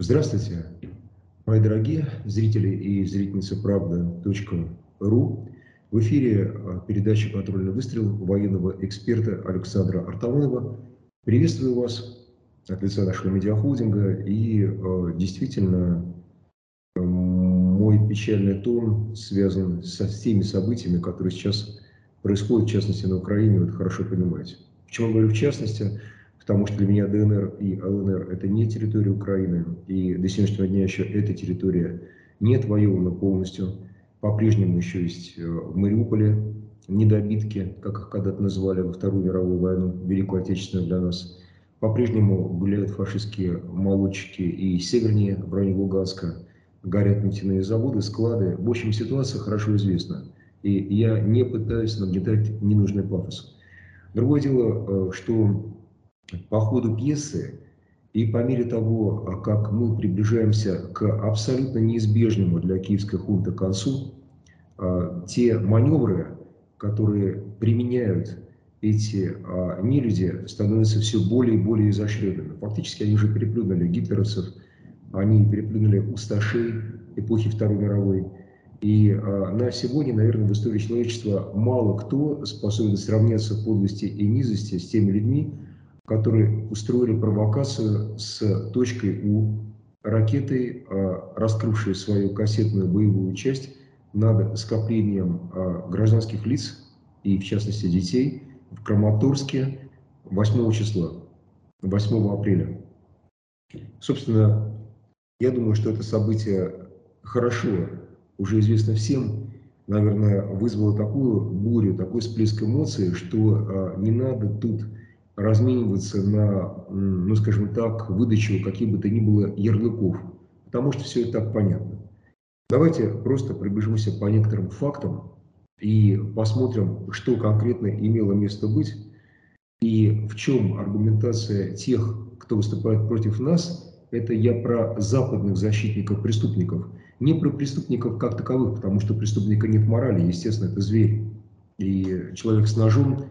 Здравствуйте, мои дорогие зрители и зрительницы правда.ру. В эфире а, передача «Контрольный выстрел» военного эксперта Александра Артамонова. Приветствую вас от лица нашего медиахолдинга. И э, действительно, мой печальный тон связан со всеми событиями, которые сейчас происходят, в частности, на Украине. Вы это хорошо понимаете. Почему я говорю в частности? Потому что для меня ДНР и ЛНР – это не территория Украины, и до сегодняшнего дня еще эта территория не отвоевана полностью. По-прежнему еще есть э, в Мариуполе недобитки, как их когда-то называли во Вторую мировую войну, Великую Отечественную для нас. По-прежнему гуляют фашистские молодчики и севернее, в районе Луганска, горят нефтяные заводы, склады. В общем, ситуация хорошо известна. И я не пытаюсь нагнетать ненужный пафос. Другое дело, э, что по ходу пьесы и по мере того, а, как мы приближаемся к абсолютно неизбежному для киевской хунты концу, а, те маневры, которые применяют эти а, нелюди, становятся все более и более изощренными. Фактически они уже переплюнули гитлеровцев, они переплюнули усташей эпохи Второй мировой. И на сегодня, наверное, в истории человечества мало кто способен сравняться подлости и низости с теми людьми, которые устроили провокацию с точкой У ракетой, а, раскрывшей свою кассетную боевую часть над скоплением а, гражданских лиц и, в частности, детей в Краматорске 8 числа, 8 апреля. Собственно, я думаю, что это событие хорошо уже известно всем, наверное, вызвало такую бурю, такой всплеск эмоций, что а, не надо тут размениваться на, ну скажем так, выдачу каких бы то ни было ярлыков, потому что все это так понятно. Давайте просто пробежимся по некоторым фактам и посмотрим, что конкретно имело место быть и в чем аргументация тех, кто выступает против нас. Это я про западных защитников преступников, не про преступников как таковых, потому что преступника нет морали, естественно, это зверь. И человек с ножом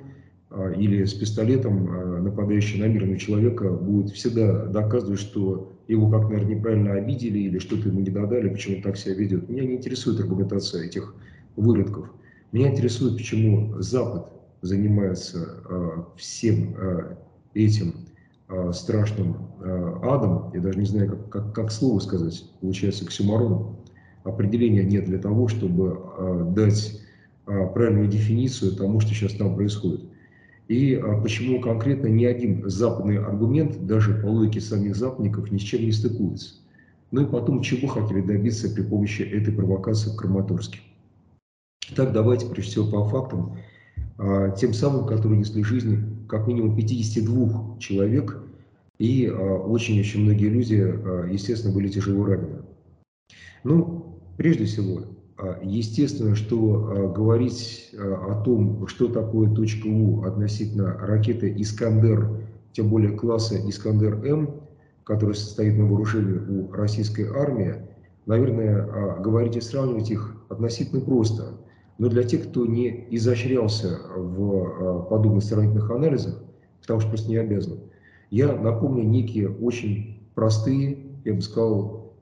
или с пистолетом а, нападающий на мирного человека будет всегда доказывать, что его как, наверное, неправильно обидели или что-то ему не додали, почему он так себя ведет. Меня не интересует аргументация этих выродков. Меня интересует, почему Запад занимается э, всем этим страшным адом. Я даже не знаю, как, как, как слово сказать. Получается, оксюмарон. Определения нет для того, чтобы дать правильную дефиницию тому, что сейчас там происходит. И а, почему конкретно ни один западный аргумент, даже по логике самих западников, ни с чем не стыкуется. Ну и потом, чего хотели добиться при помощи этой провокации в Краматорске. Так, давайте прежде всего по фактам. А, тем самым, которые несли жизни как минимум 52 человек, и очень-очень многие люди, естественно, были тяжело ранены. Ну, прежде всего, а, естественно, что а, говорить а, о том, что такое точка У относительно ракеты «Искандер», тем более класса «Искандер-М», который состоит на вооружении у российской армии, наверное, говорить и сравнивать их относительно просто. Но для тех, кто не изощрялся в подобных сравнительных анализах, потому что просто не обязан, я напомню некие очень простые, я бы сказал,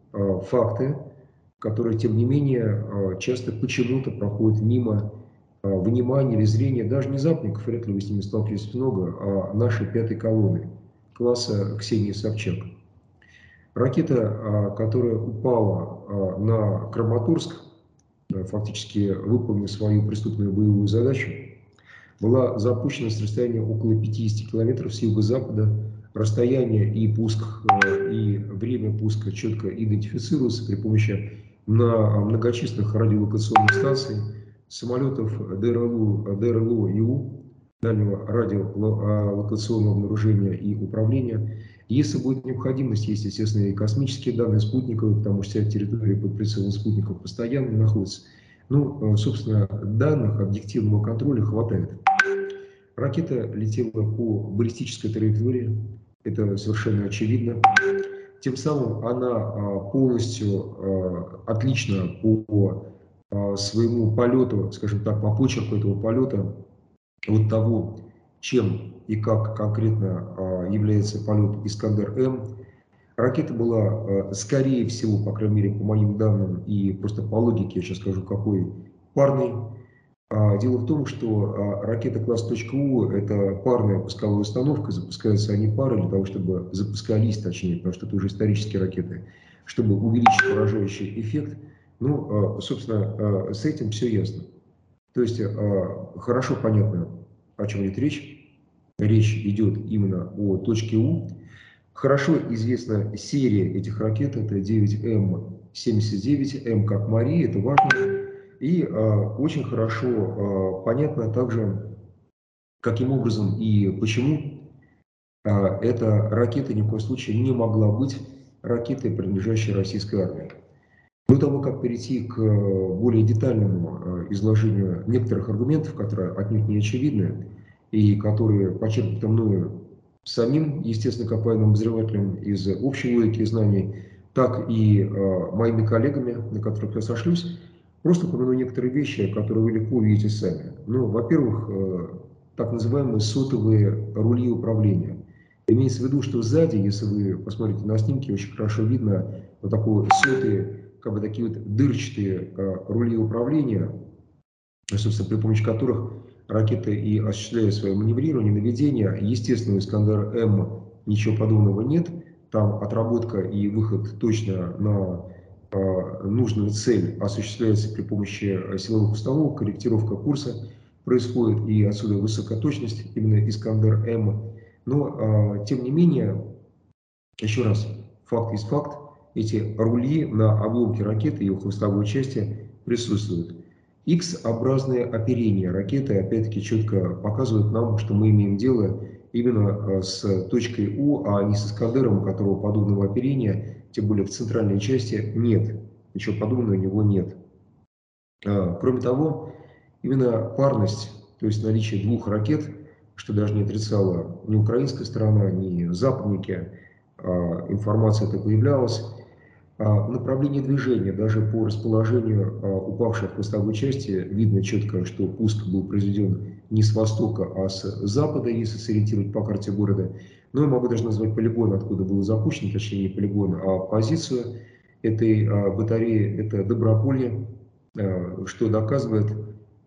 факты, которые, тем не менее, а, часто почему-то проходят мимо а, внимания или зрения даже не западников, вряд ли вы с ними сталкиваетесь много, а нашей пятой колонны класса Ксении Собчак. Ракета, а, которая упала на Краматорск, фактически выполнив свою преступную боевую задачу, была запущена с расстояния около 50 километров с юго-запада. Расстояние и пуск, и время пуска четко идентифицируются при помощи на многочисленных радиолокационных станций, самолетов ДРЛУ, ДРЛУ ИУ, дальнего радиолокационного обнаружения и управления. Если будет необходимость, есть, естественно, и космические данные спутниковые, потому что вся территория под прицелом спутников постоянно находится. Ну, э, собственно, данных объективного контроля хватает. Ракета летела по баллистической траектории, это совершенно очевидно. Тем самым она а, полностью а, отлично по а, своему полету, скажем так, по почерку этого полета от того, чем и как конкретно является полет Искандер-М, Ракета была, скорее всего, по крайней мере, по моим данным, и просто по логике, я сейчас скажу, какой парный. А, дело в том, что а, ракета класс .У – это парная пусковая установка, запускаются они пары для того, чтобы запускались, точнее, потому что это уже исторические ракеты, чтобы увеличить поражающий эффект. Ну, а, собственно, с этим все ясно. То есть хорошо понятно, о чем идет речь. Речь идет именно о точке У. Хорошо известна серия этих ракет, это 9М79, М как Мария, это важно. И э, очень хорошо э, понятно также, каким образом и почему э, эта ракета ни в коем случае не могла быть ракетой, принадлежащей российской армии. До того, как перейти к более детальному изложению некоторых аргументов, которые отнюдь не очевидны, и которые почерпнуты мною самим, естественно, копаемым обозревателем из общей логики и знаний, так и моими коллегами, на которых я сошлюсь, Просто упомяну некоторые вещи, которые вы легко увидите сами. Ну, во-первых, э, так называемые сотовые рули управления. Имеется в виду, что сзади, если вы посмотрите на снимки, очень хорошо видно вот такие сотые, как бы такие вот дырчатые э, рули управления, собственно, при помощи которых ракеты и осуществляют свое маневрирование, наведение. Естественно, у Искандер-М ничего подобного нет. Там отработка и выход точно на нужную цель осуществляется при помощи э, силовых установок, корректировка курса происходит, и отсюда высокая точность, именно Искандер-М. Но, э, тем не менее, еще раз, факт есть факт, эти рули на обломке ракеты и ее хвостовой части присутствуют. X-образное оперение ракеты, опять-таки, четко показывает нам, что мы имеем дело именно с точкой У, а не с Искандером, у которого подобного оперения тем более в центральной части, нет. Ничего подобного у него нет. А, кроме того, именно парность, то есть наличие двух ракет, что даже не отрицала ни украинская сторона, ни западники, а, информация это появлялась, направление движения, даже по расположению упавшей хвостовой части, видно четко, что пуск был произведен не с востока, а с запада, если сориентировать по карте города. Ну, я могу даже назвать полигон, откуда было запущено, точнее не полигон, а позицию этой а, батареи. Это Доброполье, а, что доказывает,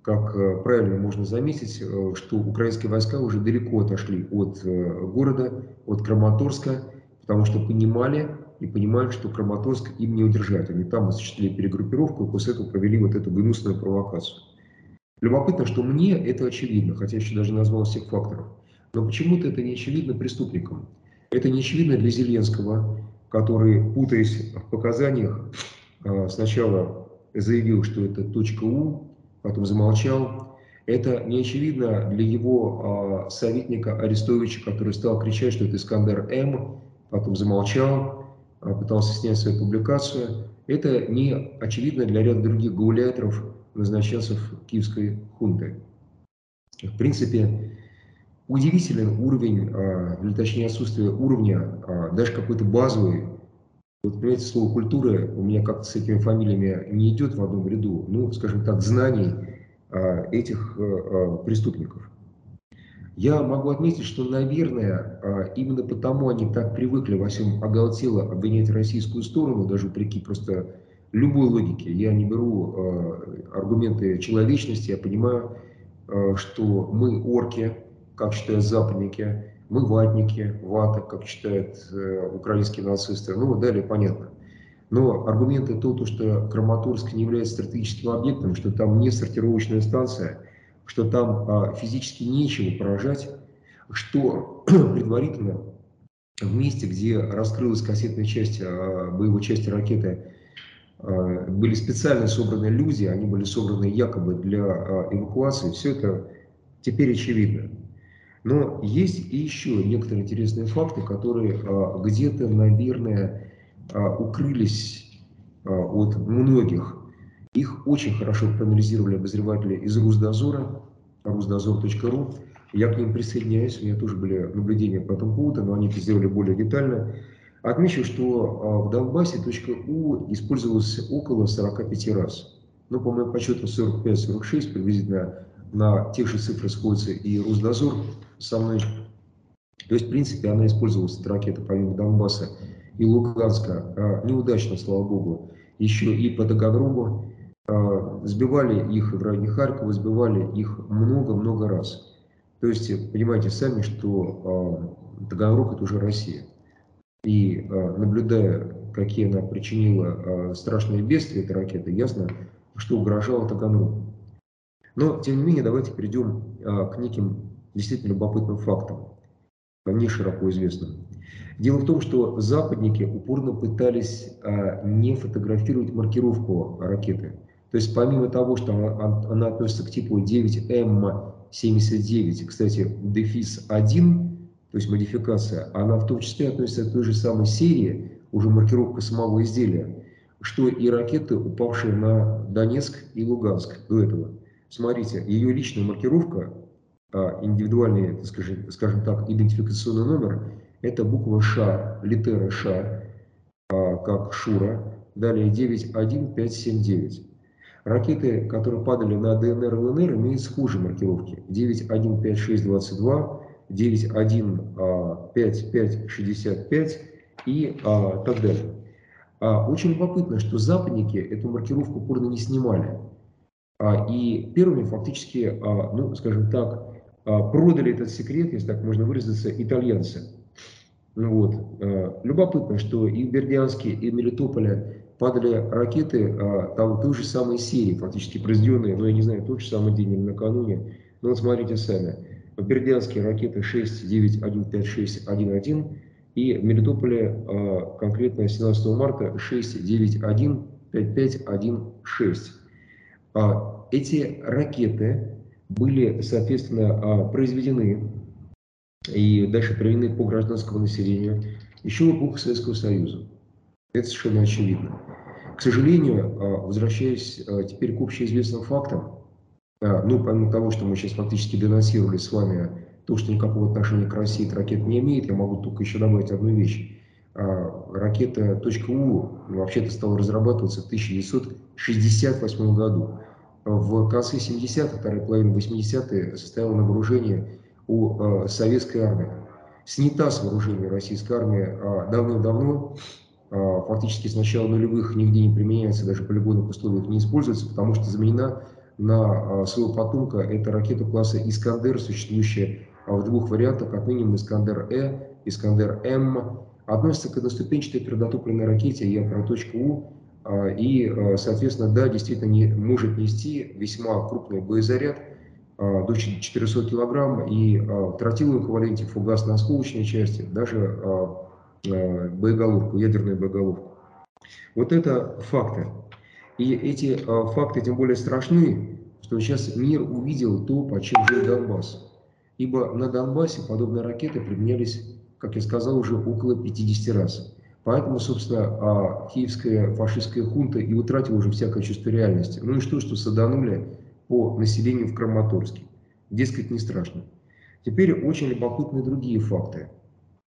как а, правильно можно заметить, а, что украинские войска уже далеко отошли от а, города, от Краматорска, потому что понимали и понимают, что Краматорск им не удержать. Они там осуществили перегруппировку и после этого провели вот эту гнусную провокацию. Любопытно, что мне это очевидно, хотя я еще даже назвал всех факторов. Но почему-то это не очевидно преступникам. Это не очевидно для Зеленского, который, путаясь в показаниях, а, сначала заявил, что это точка У, потом замолчал. Это не очевидно для его а, советника Арестовича, который стал кричать, что это Искандер М, потом замолчал, пытался снять свою публикацию. Это не очевидно для ряда других гауляторов, назначенцев киевской хунты. В принципе, удивительный уровень, а, или точнее отсутствие уровня, а, даже какой-то базовый. Вот, понимаете, слово культуры у меня как-то с этими фамилиями не идет в одном ряду, ну, скажем так, знаний а, этих преступников. Я могу отметить, что, наверное, именно потому они так привыкли во всем оголтело обвинять российскую сторону, даже вопреки просто любой логике. Я не беру аргументы человечности, я понимаю, что мы орки, как считают западники, мы ватники, вата, как считают э, украинские нацисты, ну далее понятно. Но аргументы то, что Краматорск не является стратегическим объектом, что там не сортировочная станция, что там а, физически нечего поражать, что предварительно в месте, где раскрылась кассетная часть, а, боевой части ракеты, а, были специально собраны люди, они были собраны якобы для эвакуации, все это теперь очевидно. Но есть и еще некоторые интересные факты, которые где-то, наверное, укрылись от многих. Их очень хорошо проанализировали обозреватели из Русдозора, rusdozor.ru. Я к ним присоединяюсь, у меня тоже были наблюдения по этому поводу, но они это сделали более детально. Отмечу, что в Донбассе .у использовалось около 45 раз. Ну, по моему подсчету, 45-46 приблизительно на тех же цифрах сходится и Русдозор со мной. То есть, в принципе, она использовалась, эта ракета, помимо Донбасса, и Луганска, неудачно, слава богу, еще и по Таганрогу, сбивали их в районе Харькова, сбивали их много-много раз. То есть, понимаете сами, что Таганрог – это уже Россия. И наблюдая, какие она причинила страшные бедствия, эта ракета, ясно, что угрожало Таганрогу. Но, тем не менее, давайте перейдем к неким действительно любопытным фактам, не широко известным. Дело в том, что западники упорно пытались не фотографировать маркировку ракеты. То есть помимо того, что она, она относится к типу 9М79, кстати, дефис 1, то есть модификация, она в том числе относится к той же самой серии, уже маркировка самого изделия, что и ракеты, упавшие на Донецк и Луганск до этого. Смотрите, ее личная маркировка, а, индивидуальный, скажем, скажем так, идентификационный номер, это буква Ш, литера Ш, а, как Шура, далее 91579. Ракеты, которые падали на ДНР и ЛНР, имеют схожие маркировки. 915622, 915565 и а, так далее. А, очень любопытно, что западники эту маркировку упорно не снимали. А, и первыми фактически, а, ну, скажем так, а, продали этот секрет, если так можно выразиться, итальянцы. Ну вот. А, любопытно, что и в и в Мелитополе падали ракеты а, там той же самой серии, фактически произведенные, ну я не знаю, тот же самый день или накануне. Но вот смотрите сами. В Бердянске ракеты 6915611 и в Мелитополе а, конкретно 17 марта 6915516. А, эти ракеты были, соответственно, произведены и дальше применены по гражданскому населению еще в эпоху Советского Союза. Это совершенно очевидно. К сожалению, а, возвращаясь а, теперь к общеизвестным фактам, а, ну, помимо того, что мы сейчас фактически денонсировали с вами то, что никакого отношения к России эта ракета не имеет, я могу только еще добавить одну вещь. Ракета .У вообще-то стала разрабатываться в 1968 году. В конце 70-х, второй половине 80-х состояла на вооружении у советской армии. Снята с вооружения российской армии давным-давно, фактически с начала нулевых нигде не применяется, даже в полигонных условиях не используется, потому что заменена на а, своего потомка это ракета класса «Искандер», существующая а, в двух вариантах, как минимум «Искандер-Э», «Искандер-М». Относится к одноступенчатой твердотопливной ракете, я про точку «У», и, соответственно, да, действительно не, может нести весьма крупный боезаряд, до 400 килограмм, и в тротиловом эквиваленте фугасно-осколочной части даже Э, боеголовку, ядерную боеголовку. Вот это факты. И эти э, факты тем более страшны, что сейчас мир увидел то, по чем жил Донбасс. Ибо на Донбассе подобные ракеты применялись, как я сказал, уже около 50 раз. Поэтому, собственно, а, киевская фашистская хунта и утратила уже всякое чувство реальности. Ну и что, что саданули по населению в Краматорске. Дескать, не страшно. Теперь очень любопытны другие факты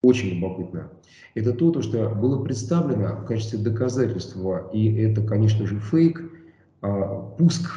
очень любопытно, это то, что было представлено в качестве доказательства, и это, конечно же, фейк, а, пуск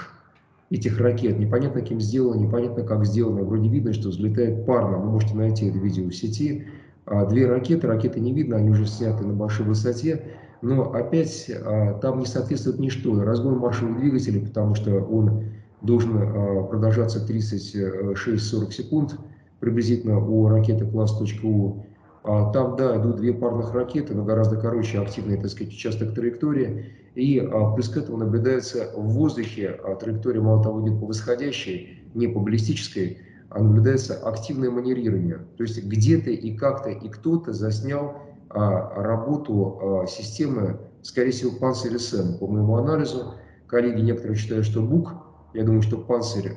этих ракет. Непонятно, кем сделано, непонятно, как сделано. Вроде видно, что взлетает парно. Вы можете найти это видео в сети. А, две ракеты, ракеты не видно, они уже сняты на большой высоте. Но опять а, там не соответствует ничто. Разгон маршевых двигателей, потому что он должен продолжаться 36-40 секунд приблизительно у ракеты класс .У там, да, идут две парных ракеты, но гораздо короче активные, так сказать, участок траектории. И а, плюс к этому наблюдается в воздухе а, траектория, мало того, идет по восходящей, не по баллистической, а наблюдается активное маневрирование. То есть где-то и как-то и кто-то заснял работу системы, скорее всего, Панцирь СМ. По моему анализу, коллеги некоторые считают, что БУК, я думаю, что Панцирь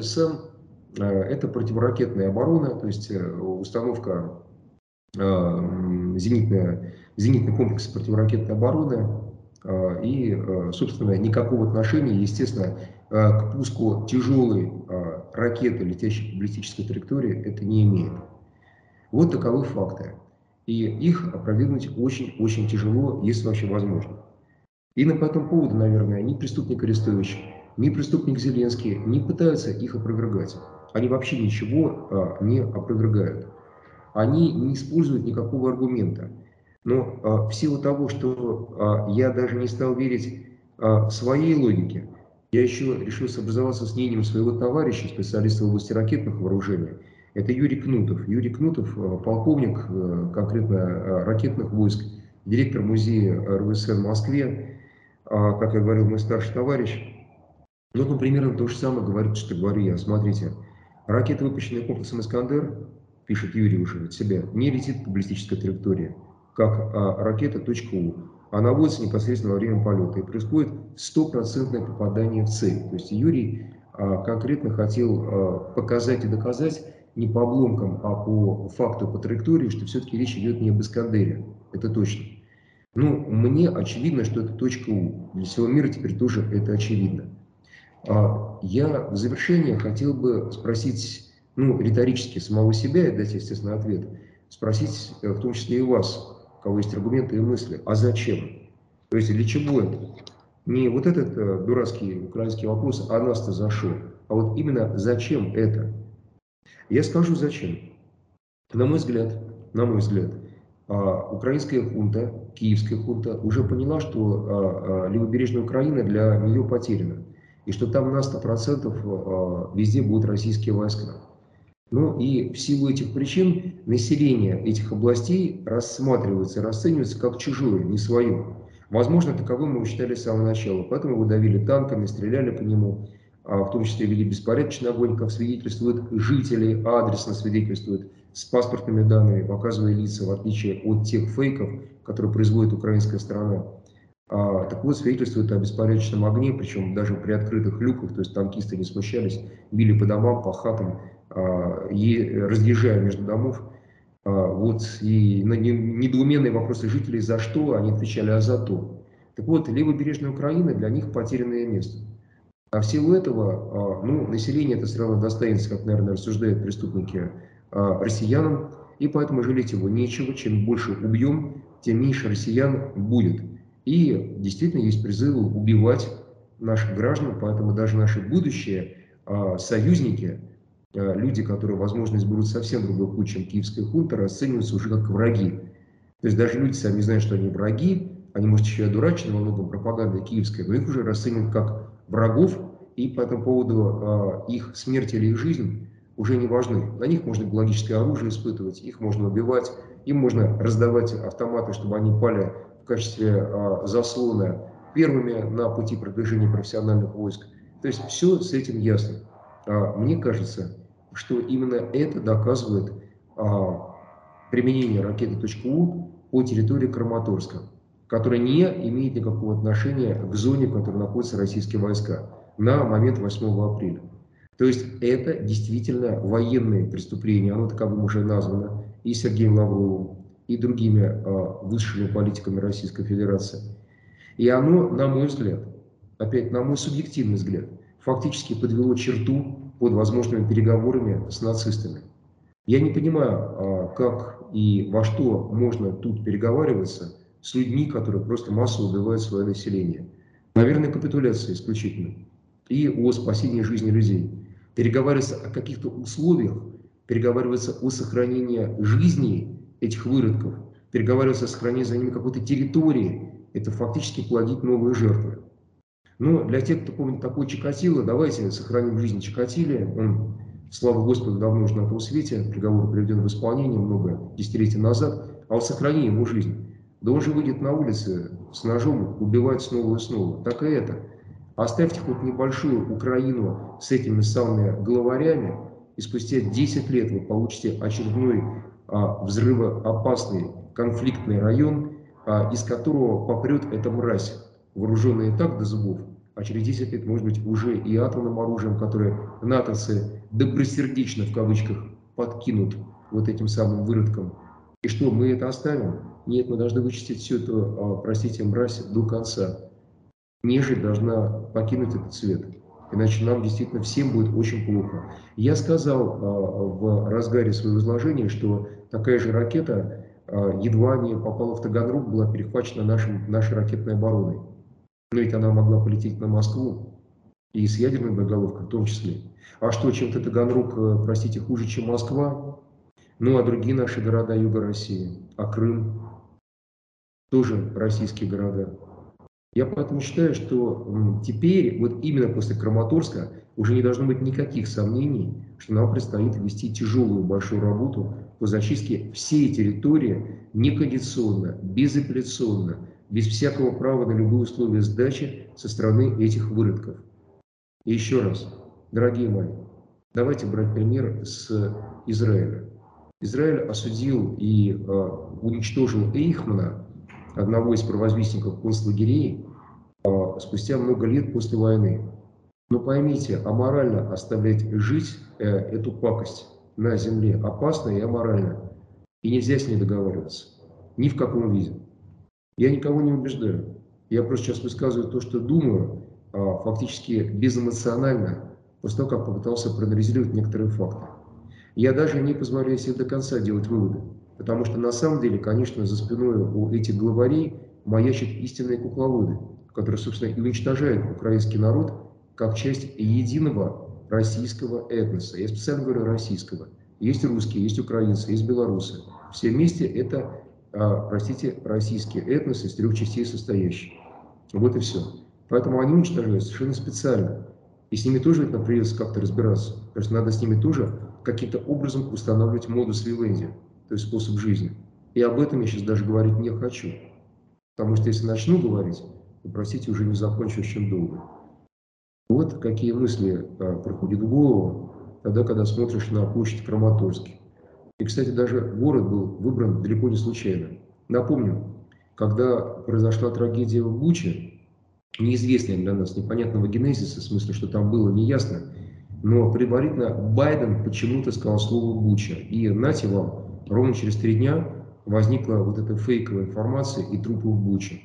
СМ – это противоракетная оборона, то есть э, установка зенитная, зенитный комплекс противоракетной обороны. Э, и, э, собственно, никакого отношения, естественно, к пуску тяжелой ракеты, летящей по баллистической траектории, это не имеет. Вот таковы факты. И их опровергнуть очень-очень тяжело, если вообще возможно. И по этому поводу, наверное, ни преступник Арестович, ни преступник Зеленский не пытаются их опровергать. Они вообще ничего не опровергают они не используют никакого аргумента. Но а, в силу того, что а, я даже не стал верить а, своей логике, я еще решил сообразоваться с мнением своего товарища, специалиста в области ракетных вооружений. Это Юрий Кнутов. Юрий Кнутов, полковник конкретно ракетных войск, директор музея РВСН в Москве, как я говорил, мой старший товарищ. Ну, он примерно то же самое говорит, что говорю я. Смотрите, ракета, выпущенная комплексом «Искандер», пишет Юрий уже от себя, не летит по баллистической траектории, как а, .У. Она вводится непосредственно во время полета и происходит стопроцентное попадание в цель. То есть Юрий а, конкретно хотел а, показать и доказать не по обломкам, а по факту, по траектории, что все-таки речь идет не об Искандере. Это точно. Ну, мне очевидно, что это точка У. Для всего мира теперь тоже это очевидно. А я в завершение хотел бы спросить ну, риторически самого себя и дать, естественно, ответ, спросить э, в том числе и вас, у кого есть аргументы и мысли, а зачем? То есть для чего это? Не вот этот э, дурацкий украинский вопрос, а нас-то за что? А вот именно зачем это? Я скажу зачем. На мой взгляд, на мой взгляд, а, украинская хунта, киевская хунта уже поняла, что а, а, левобережная Украина для нее потеряна. И что там на 100% везде будут российские войска. Ну и в силу этих причин население этих областей рассматривается, расценивается как чужое, не свое. Возможно, таковым мы считали с самого начала. Поэтому вы давили танками, стреляли по нему, а в том числе вели беспорядочный огонь, как свидетельствуют жители, адресно свидетельствуют, с паспортными данными, показывая лица, в отличие от тех фейков, которые производит украинская сторона. А, так вот, свидетельствует о беспорядочном огне, причем даже при открытых люках, то есть танкисты не смущались, били по домам, по хатам, и разъезжая между домов. А, вот, и на недоуменные вопросы жителей «за что?» они отвечали «а за то». Так вот, левобережная Украина для них потерянное место. А в силу этого, а, ну, население это все равно достанется, как, наверное, рассуждают преступники, россиянам, и поэтому жалеть его нечего. Чем больше убьем, тем меньше россиян будет. И действительно есть призывы убивать наших граждан, поэтому даже наши будущие а, союзники, а, люди, которые, возможно, изберут совсем другой путь, чем киевская хунта, расцениваются уже как враги. То есть даже люди сами знают, что они враги, они, может, еще и одурачены во многом пропагандой киевской, но их уже расценивают как врагов, и по этому поводу а, их смерть или их жизнь уже не важны. На них можно биологическое оружие испытывать, их можно убивать, им можно раздавать автоматы, чтобы они пали в качестве а, заслона первыми на пути продвижения профессиональных войск. То есть все с этим ясно. А, мне кажется, что именно это доказывает а, применение ракеты .У по территории Краматорска, которая не имеет никакого отношения к зоне, в которой находятся российские войска на момент 8 апреля. То есть это действительно военные преступления, оно таковым уже названо и Сергеем Лавровым, и другими э, высшими политиками Российской Федерации. И оно, на мой взгляд, опять на мой субъективный взгляд, фактически подвело черту под возможными переговорами с нацистами. Я не понимаю, э, как и во что можно тут переговариваться с людьми, которые просто массово убивают свое население. Наверное, капитуляция исключительно. И о спасении жизни людей. Переговариваться о каких-то условиях, переговариваться о сохранении жизни этих выродков, переговариваться с хранением за ними какой-то территории, это фактически плодить новые жертвы. Но для тех, кто помнит такой Чикатило, давайте сохраним жизнь Чикатиле. Он, слава Господу, давно уже на том свете, приговор приведен в исполнение много десятилетий назад, а вот сохрани ему жизнь. Да он же выйдет на улице с ножом убивать снова и снова. Так и это. Оставьте хоть небольшую Украину с этими самыми главарями, и спустя 10 лет вы получите очередной а, взрывоопасный конфликтный район, а, из которого попрет эта мразь, вооруженная так до зубов, а через 10 лет, может быть, уже и атомным оружием, которое натовцы добросердечно, в кавычках, подкинут вот этим самым выродкам. И что, мы это оставим? Нет, мы должны вычистить всю эту, а, простите, мразь до конца. Нежить должна покинуть этот свет. Иначе нам действительно всем будет очень плохо. Я сказал э, в разгаре своего изложения, что такая же ракета э, едва не попала в Таганрог, была перехвачена нашим, нашей ракетной обороной. Ведь она могла полететь на Москву, и с ядерной боеголовкой в том числе. А что, чем-то Таганрог, э, простите, хуже, чем Москва? Ну, а другие наши города Юга России? А Крым? тоже российские города. Я поэтому считаю, что теперь, вот именно после Краматорска, уже не должно быть никаких сомнений, что нам предстоит вести тяжелую большую работу по зачистке всей территории некондиционно, безапелляционно, без всякого права на любые условия сдачи со стороны этих выродков. И еще раз, дорогие мои, давайте брать пример с Израиля. Израиль осудил и э, уничтожил Эйхмана, одного из провозвестников концлагерей, э, спустя много лет после войны. Но поймите, аморально оставлять жить э, эту пакость на земле опасно и аморально. И нельзя с ней договариваться. Ни в каком виде. Я никого не убеждаю. Я просто сейчас высказываю то, что думаю, а, фактически безэмоционально, после того, как попытался проанализировать некоторые факты. Я даже не позволяю себе до конца делать выводы, потому что на самом деле, конечно, за спиной у этих главарей маячат истинные кукловоды, которые, собственно, и уничтожают украинский народ как часть единого российского этноса. Я специально говорю российского. Есть русские, есть украинцы, есть белорусы. Все вместе это а, простите, российский этнос из трех частей состоящий. Вот и все. Поэтому они уничтожают совершенно специально. И с ними тоже это придется как-то разбираться. То есть надо с ними тоже каким-то образом устанавливать модус вивенди, то есть способ жизни. И об этом я сейчас даже говорить не хочу. Потому что если начну говорить, то, простите, уже не закончу очень долго. Вот какие мысли а, проходят в голову тогда, когда смотришь на площадь Краматорский. И, кстати, даже город был выбран далеко не случайно. Напомню, когда произошла трагедия в Буче, неизвестная для нас, непонятного генезиса, в смысле, что там было неясно, но предварительно Байден почему-то сказал слово «Буча». И, нате вам, ровно через три дня возникла вот эта фейковая информация и трупы в Буче.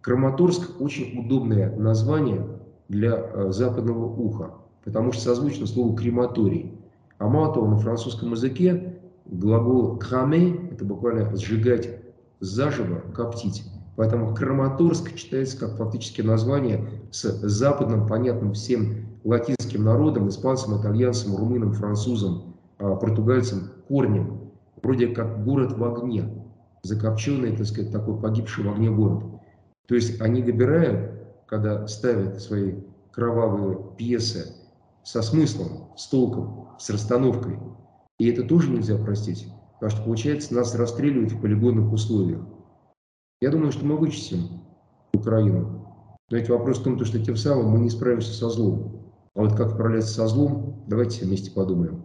Краматорск – очень удобное название для э, западного уха, потому что созвучно слову «крематорий». А мало того, на французском языке Глагол «краме» – это буквально «сжигать заживо», «коптить». Поэтому Краматорск читается как фактически название с западным, понятным всем латинским народам, испанцам, итальянцам, румынам, французам, а, португальцам корнем. Вроде как город в огне, закопченный, так сказать, такой погибший в огне город. То есть они выбирают, когда ставят свои кровавые пьесы со смыслом, с толком, с расстановкой, и это тоже нельзя простить, потому что, получается, нас расстреливают в полигонных условиях. Я думаю, что мы вычистим Украину. Но ведь вопрос в том, что тем самым мы не справимся со злом. А вот как справляться со злом, давайте вместе подумаем.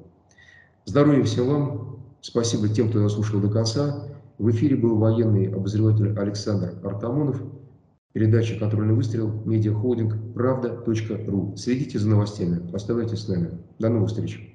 Здоровья всем вам. Спасибо тем, кто дослушал до конца. В эфире был военный обозреватель Александр Артамонов. Передача «Контрольный выстрел», медиахолдинг «Правда.ру». Следите за новостями, оставайтесь с нами. До новых встреч.